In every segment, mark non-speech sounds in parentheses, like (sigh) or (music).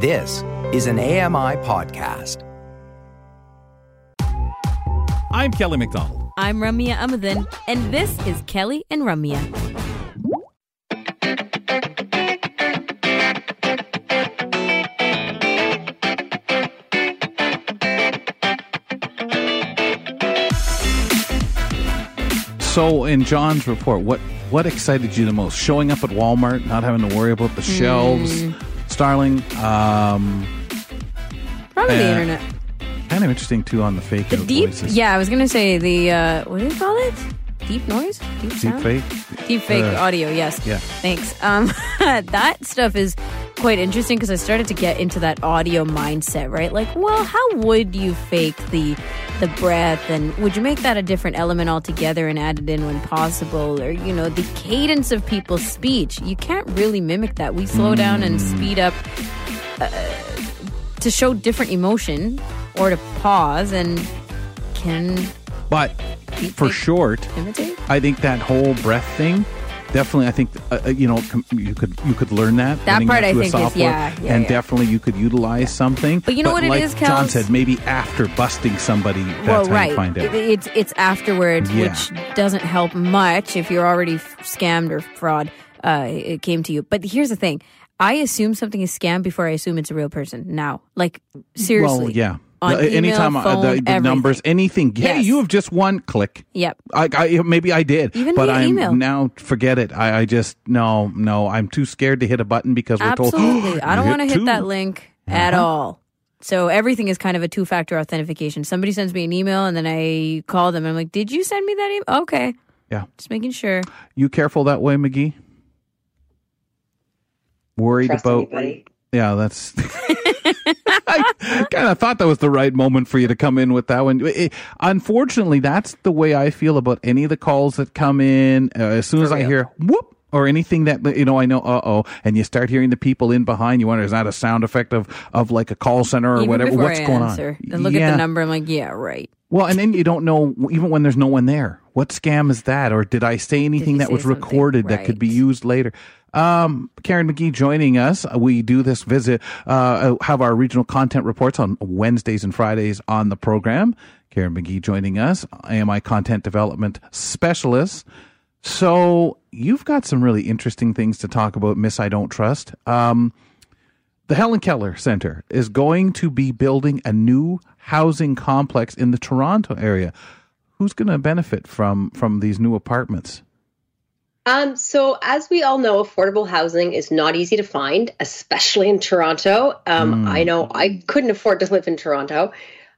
This is an AMI podcast. I'm Kelly McDonald. I'm Ramya Amuthan, and this is Kelly and Ramya. So, in John's report, what what excited you the most? Showing up at Walmart, not having to worry about the shelves, Hmm. Starling. Um, Probably the Uh, internet. kind of interesting too on the fake The out deep, voices. yeah, I was gonna say the uh, what do you call it? Deep noise, deep Deep sound, fake. deep fake Uh, audio. Yes, yeah. Thanks. Um, (laughs) that stuff is quite interesting because I started to get into that audio mindset, right? Like, well, how would you fake the the breath, and would you make that a different element altogether and add it in when possible, or you know, the cadence of people's speech? You can't really mimic that. We slow down and mm. speed up uh, to show different emotion or to pause and can But for short, imitate. I think that whole breath thing. Definitely, I think uh, uh, you know com- you could you could learn that. That part I think is- software, yeah, yeah, and yeah. definitely you could utilize something. But you know what it like is, John said maybe after busting somebody, that's well, how right. you find out. It- it's it's afterwards, Yeah. which doesn't help much if you're already f- scammed or fraud. Uh, it came to you. But here's the thing: I assume something is scam before I assume it's a real person. Now, like seriously, Well, yeah. On Uh, email, Anytime phone, the, the everything. numbers, anything. Hey, you have just one click. Yep. I, I maybe I did, Even but I'm email. now forget it. I, I just no, no. I'm too scared to hit a button because we're told. Absolutely. (gasps) I don't want to hit two." that link at Uh-huh. all. So everything is kind of a two factor authentication. Somebody sends me an email and then I call them and I'm like, Did you send me that email? Okay. Yeah, Just making sure. you careful that way, McGee. Worried trust about. anybody. Yeah, that's. (laughs) I kind of thought that was the right moment for you to come in with that one. It- unfortunately, that's the way I feel about any of the calls that come in. Uh, as soon as I hear whoop or anything that you know, I know, uh oh, and you start hearing the people in behind. You wonder, is that a sound effect of of like a call center or Even whatever? What's I going answer. on? Then look Yeah. at the number. I'm like, Yeah, right. Well, and then you don't know even when there's no one there. What scam is that? Or did I say anything you that was recorded that could be used later? Um, Karen McGee joining us. We do this visit, uh, have our regional content reports on Wednesdays and Fridays on the program. Karen McGee joining us, AMI content development specialist. So you've got some really interesting things to talk about, Miss I Don't Trust. Um, the Helen Keller Center is going to be building a new housing complex in the Toronto area. Who's going to benefit from from these new apartments? Um, so, as we all know, affordable housing is not easy to find, especially in Toronto. Um, I know I couldn't afford to live in Toronto.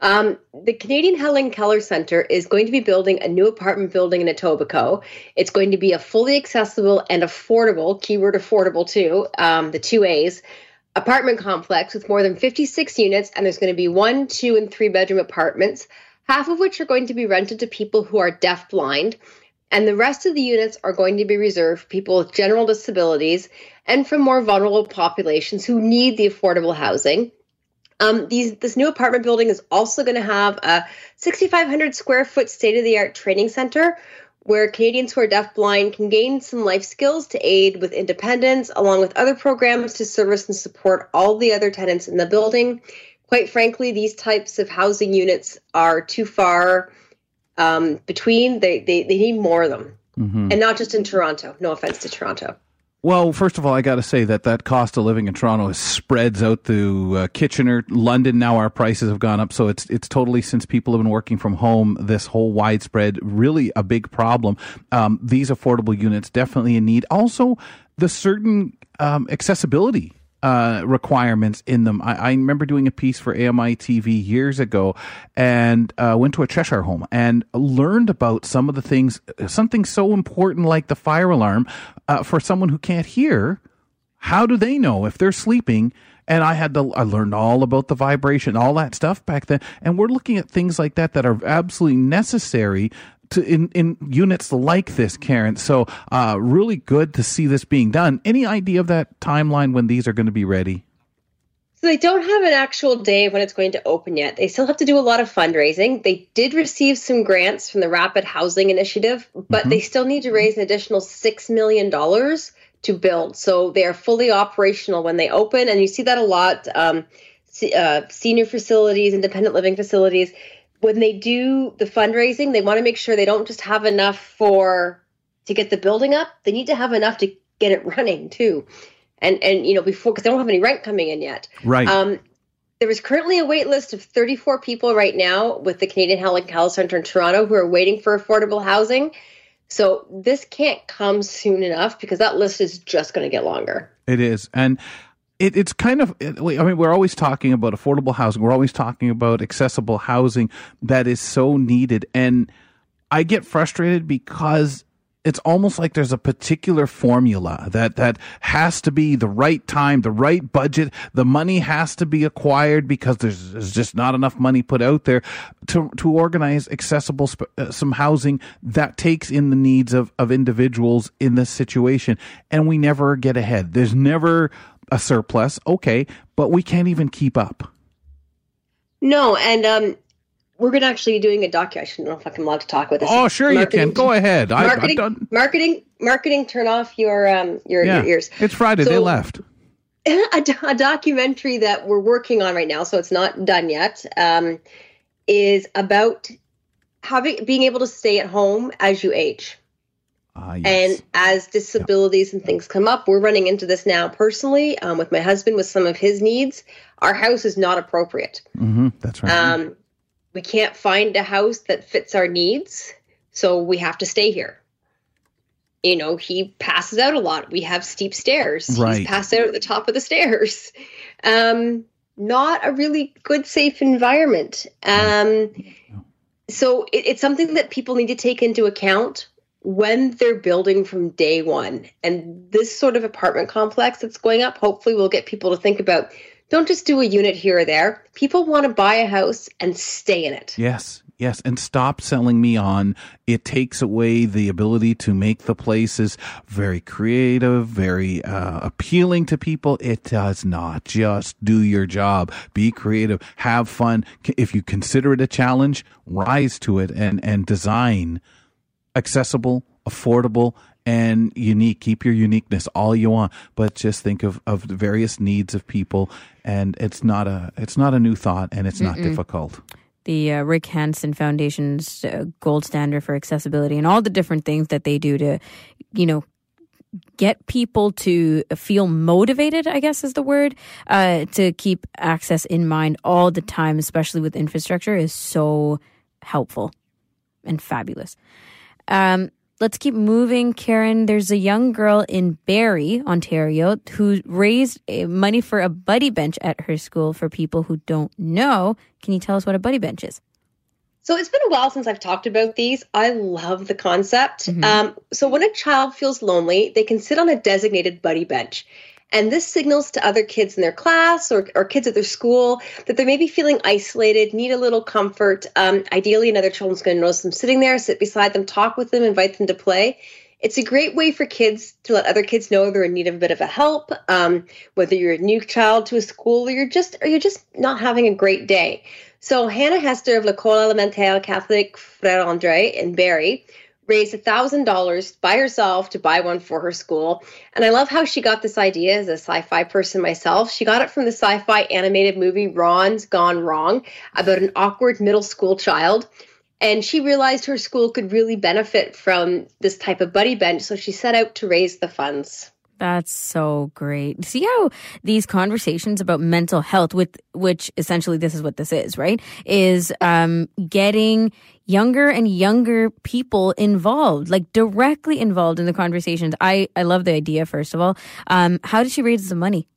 Um, the Canadian Helen Keller Center is going to be building a new apartment building in Etobicoke. It's going to be a fully accessible and affordable, keyword affordable too, um, the two A's, apartment complex with more than 56 units. And there's going to be one, two, and three bedroom apartments, half of which are going to be rented to people who are deafblind and the rest of the units are going to be reserved for people with general disabilities and for more vulnerable populations who need the affordable housing. Um, these, this new apartment building is also going to have a 6,500 square foot state of the art training center where Canadians who are deafblind can gain some life skills to aid with independence, along with other programs to service and support all the other tenants in the building. Quite frankly, these types of housing units are too far um, between. They, they, they need more of them. And not just in Toronto. No offense to Toronto. Well, first of all, I got to say that that cost of living in Toronto spreads out to uh, Kitchener, London. Now our prices have gone up, so it's it's totally since people have been working from home. This whole widespread, really a big problem. Um, these affordable units definitely in need. Also, the certain um, accessibility uh, requirements in them. I, I remember doing a piece for AMI TV years ago and uh, went to a Cheshire home and learned about some of the things, something so important like the fire alarm uh, for someone who can't hear. How do they know if they're sleeping? And I had to, I learned all about the vibration, all that stuff back then. And we're looking at things like that that are absolutely necessary to in, in units like this, Karen. So, uh, really good to see this being done. Any idea of that timeline when these are going to be ready? So they don't have an actual day when it's going to open yet. They still have to do a lot of fundraising. They did receive some grants from the Rapid Housing Initiative, but they still need to raise an additional $6 million to build. So they are fully operational when they open, and you see that a lot. Um, uh, senior facilities, independent living facilities, when they do the fundraising, they want to make sure they don't just have enough for to get the building up. They need to have enough to get it running too, and and you know before because they don't have any rent coming in yet. Right. Um, there is currently a wait list of 34 people right now with the Canadian Helen Keller Center in Toronto who are waiting for affordable housing. So this can't come soon enough because that list is just going to get longer. It is, and it, it's kind of i mean we're always talking about affordable housing we're always talking about accessible housing that is so needed and i get frustrated because it's almost like there's a particular formula that that has to be the right time, the right budget. The money has to be acquired because there's, there's just not enough money put out there to to organize accessible sp- uh, some housing that takes in the needs of of individuals in this situation. And we never get ahead. There's never a surplus, okay, but we can't even keep up. No, and um, we're going to actually be doing a docu. I don't know if I'm allowed to talk with this. Oh, sure marketing, you can. Go ahead. Marketing, I, done... marketing, marketing. Turn off your um your, yeah, your ears. It's Friday. So, they left. (laughs) A, a, documentary that we're working on right now, so it's not done yet. Um, is about having being able to stay at home as you age. Uh, yes. And as disabilities and things come up, we're running into this now personally um, with my husband with some of his needs. Our house is not appropriate. Mm-hmm. That's right. Um, we can't find a house that fits our needs, so we have to stay here. You know, he passes out a lot. We have steep stairs. Right. He's passed out at the top of the stairs. Um, not a really good, safe environment. Um, so it, it's something that people need to take into account when they're building from day one. And this sort of apartment complex that's going up, hopefully, will get people to think about don't just do a unit here or there. People want to buy a house and stay in it. Yes. Yes, and stop selling me on it takes away the ability to make the places very creative, very uh, appealing to people. It does not. Just do your job. Be creative. Have fun. If you consider it a challenge, rise to it and and design accessible, affordable, and unique. Keep your uniqueness all you want, but just think of, of the various needs of people. And it's not a it's not a new thought, and it's not Mm-mm. difficult. The uh, Rick Hansen Foundation's uh, gold standard for accessibility, and all the different things that they do to, you know, get people to feel motivated, I guess is the word, uh, to keep access in mind all the time, especially with infrastructure, is so helpful and fabulous. Um, let's keep moving, Karen. There's a young girl in Barrie, Ontario, who raised eh, money for a buddy bench at her school for people who don't know. Can you tell us what a buddy bench is? So it's been a while since I've talked about these. I love the concept. Mm-hmm. Um, so when a child feels lonely, they can sit on a designated buddy bench. And this signals to other kids in their class or, or kids at their school that they may be feeling isolated, need a little comfort. Um, ideally, another children's going to notice them sitting there, sit beside them, talk with them, invite them to play. It's a great way for kids to let other kids know they're in need of a bit of a help, um, whether you're a new child to a school or you're just or you're just not having a great day. So Hannah Hester of L'École Élémentaire Catholique Frère André in Barrie raised $1,000 by herself to buy one for her school. And I love how she got this idea as a sci fi person myself. She got it from the sci fi animated movie Ron's Gone Wrong about an awkward middle school child. And she realized her school could really benefit from this type of buddy bench. So she set out to raise the funds. That's so great. See how these conversations about mental health, with which essentially this is what this is, right? Is um, getting younger and younger people involved, like directly involved in the conversations. I, I love the idea, first of all. Um, how did she raise the money?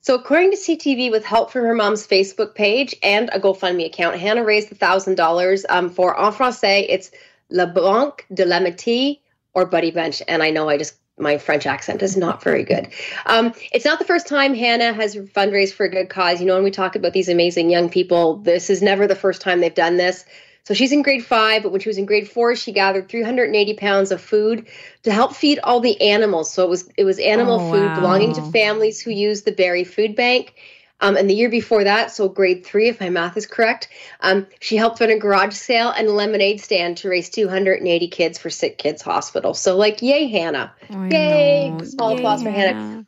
So, according to CTV, with help from her mom's Facebook page and a GoFundMe account, Hannah raised $1,000 um, for, en français, it's La Banque de l'Amitié or Buddy Bench. And I know I just my French accent is not very good. Um, it's not the first time Hannah has fundraised for a good cause. You know, when we talk about these amazing young people, this is never the first time they've done this. So she's in grade five, but when she was in grade four, she gathered 380 pounds of food to help feed all the animals. So it was it was animal oh, food wow. belonging to families who use the Barrie Food Bank. Um, and the year before that, so grade three, if my math is correct, um, she helped run a garage sale and a lemonade stand to raise 280 kids for Sick Kids Hospital. So, like, yay, Hannah. Yay, know. small Yay, applause for Hannah.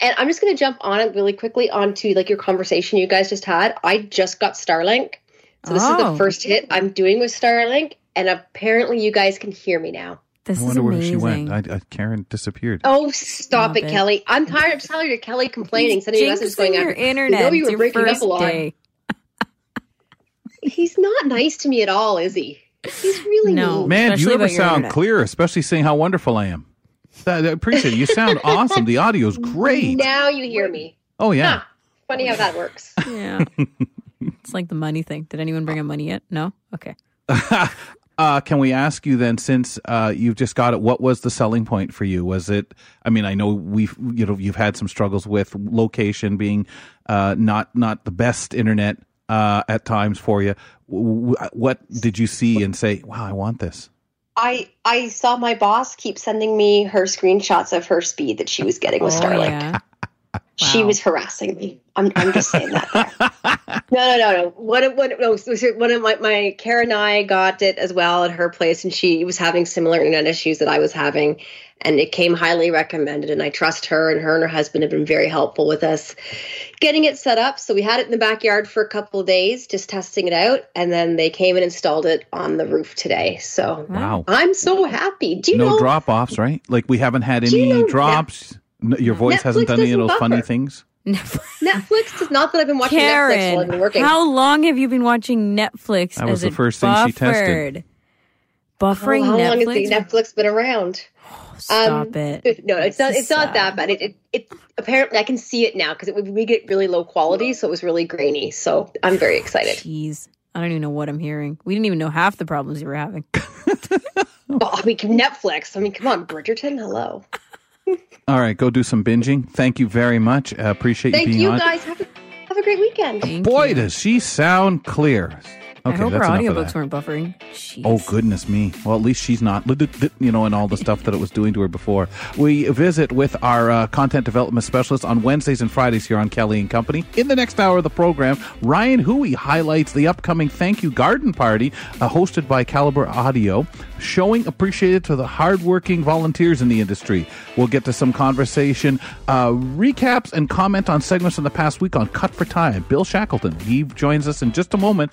And I'm just going to jump on it really quickly onto like your conversation you guys just had. I just got Starlink. So this is Oh. the first hit I'm doing with Starlink. And apparently you guys can hear me now. This I is wonder where she went. I, I, Karen disappeared. Oh, stop Stop it, it. Kelly. I'm tired of telling you Kelly complaining, sending you messages Jinxing going your after. internet. We know you were your breaking up a lot. day. He's not nice to me at all, is he? He's really No. mean. Man, do especially you ever sound internet. clear, especially saying how wonderful I am? I appreciate it. You sound (laughs) awesome. The audio's great. Now you hear me. Oh, yeah. Huh. Funny how that works. Yeah. (laughs) it's like the money thing. Did anyone bring up money yet? No? Okay. (laughs) Uh, can we ask you then, since uh, you've just got it, what was the selling point for you? Was it? I mean, I know we've you know you've had some struggles with location being uh, not not the best internet uh, at times for you. W- w- What did you see and say? Wow, I want this. I I saw my boss keep sending me her screenshots of her speed that she was getting with Oh, Starlink. yeah. She was harassing me. I'm, I'm just saying that. (laughs) No, no, no. One of one, no, one of my my Karen and I got it as well at her place, and she was having similar internet issues that I was having, and it came highly recommended. And I trust her, and her and her husband have been very helpful with us getting it set up. So we had it in the backyard for a couple of days, just testing it out, and then they came and installed it on the roof today. So Wow. I'm so happy. Do you no know? drop offs, right? Like we haven't had Do you any know drops. Your voice hasn't done any of those funny things. Netflix is not that I've been watching Netflix while I've been working. how long have you been watching Netflix? That was as the first thing she tested. buffered? Buffering how long has Netflix? the Netflix been around? (sighs) Stop um, it. (laughs) No, it's not. It's is not that bad. It, it, it apparently I can see it now because we get really low quality, so it was really grainy. So I'm very excited. Jeez. I don't even know what I'm hearing. We didn't even know half the problems you were having. (laughs) Oh, I mean Netflix. I mean, come on, Bridgerton. Hello. All right, go do some binging. Thank you very much. Uh, appreciate Thank you being you on. guys. Have a, have a great weekend. Thank Boy, you. does she sound clear. Okay, I hope our audiobooks weren't buffering. Jeez. Oh goodness me! Well, at least she's not, you know, and all the stuff that it was doing to her before. We visit with our uh, content development specialist on Wednesdays and Fridays here on Kelly and Company. In the next hour of the program, Ryan Huey highlights the upcoming Thank You Garden Party, uh, hosted by Calibre Audio, showing appreciated to the hardworking volunteers in the industry. We'll get to some conversation, uh, recaps, and comment on segments from the past week on Cut for Time. Bill Shackleton, he joins us in just a moment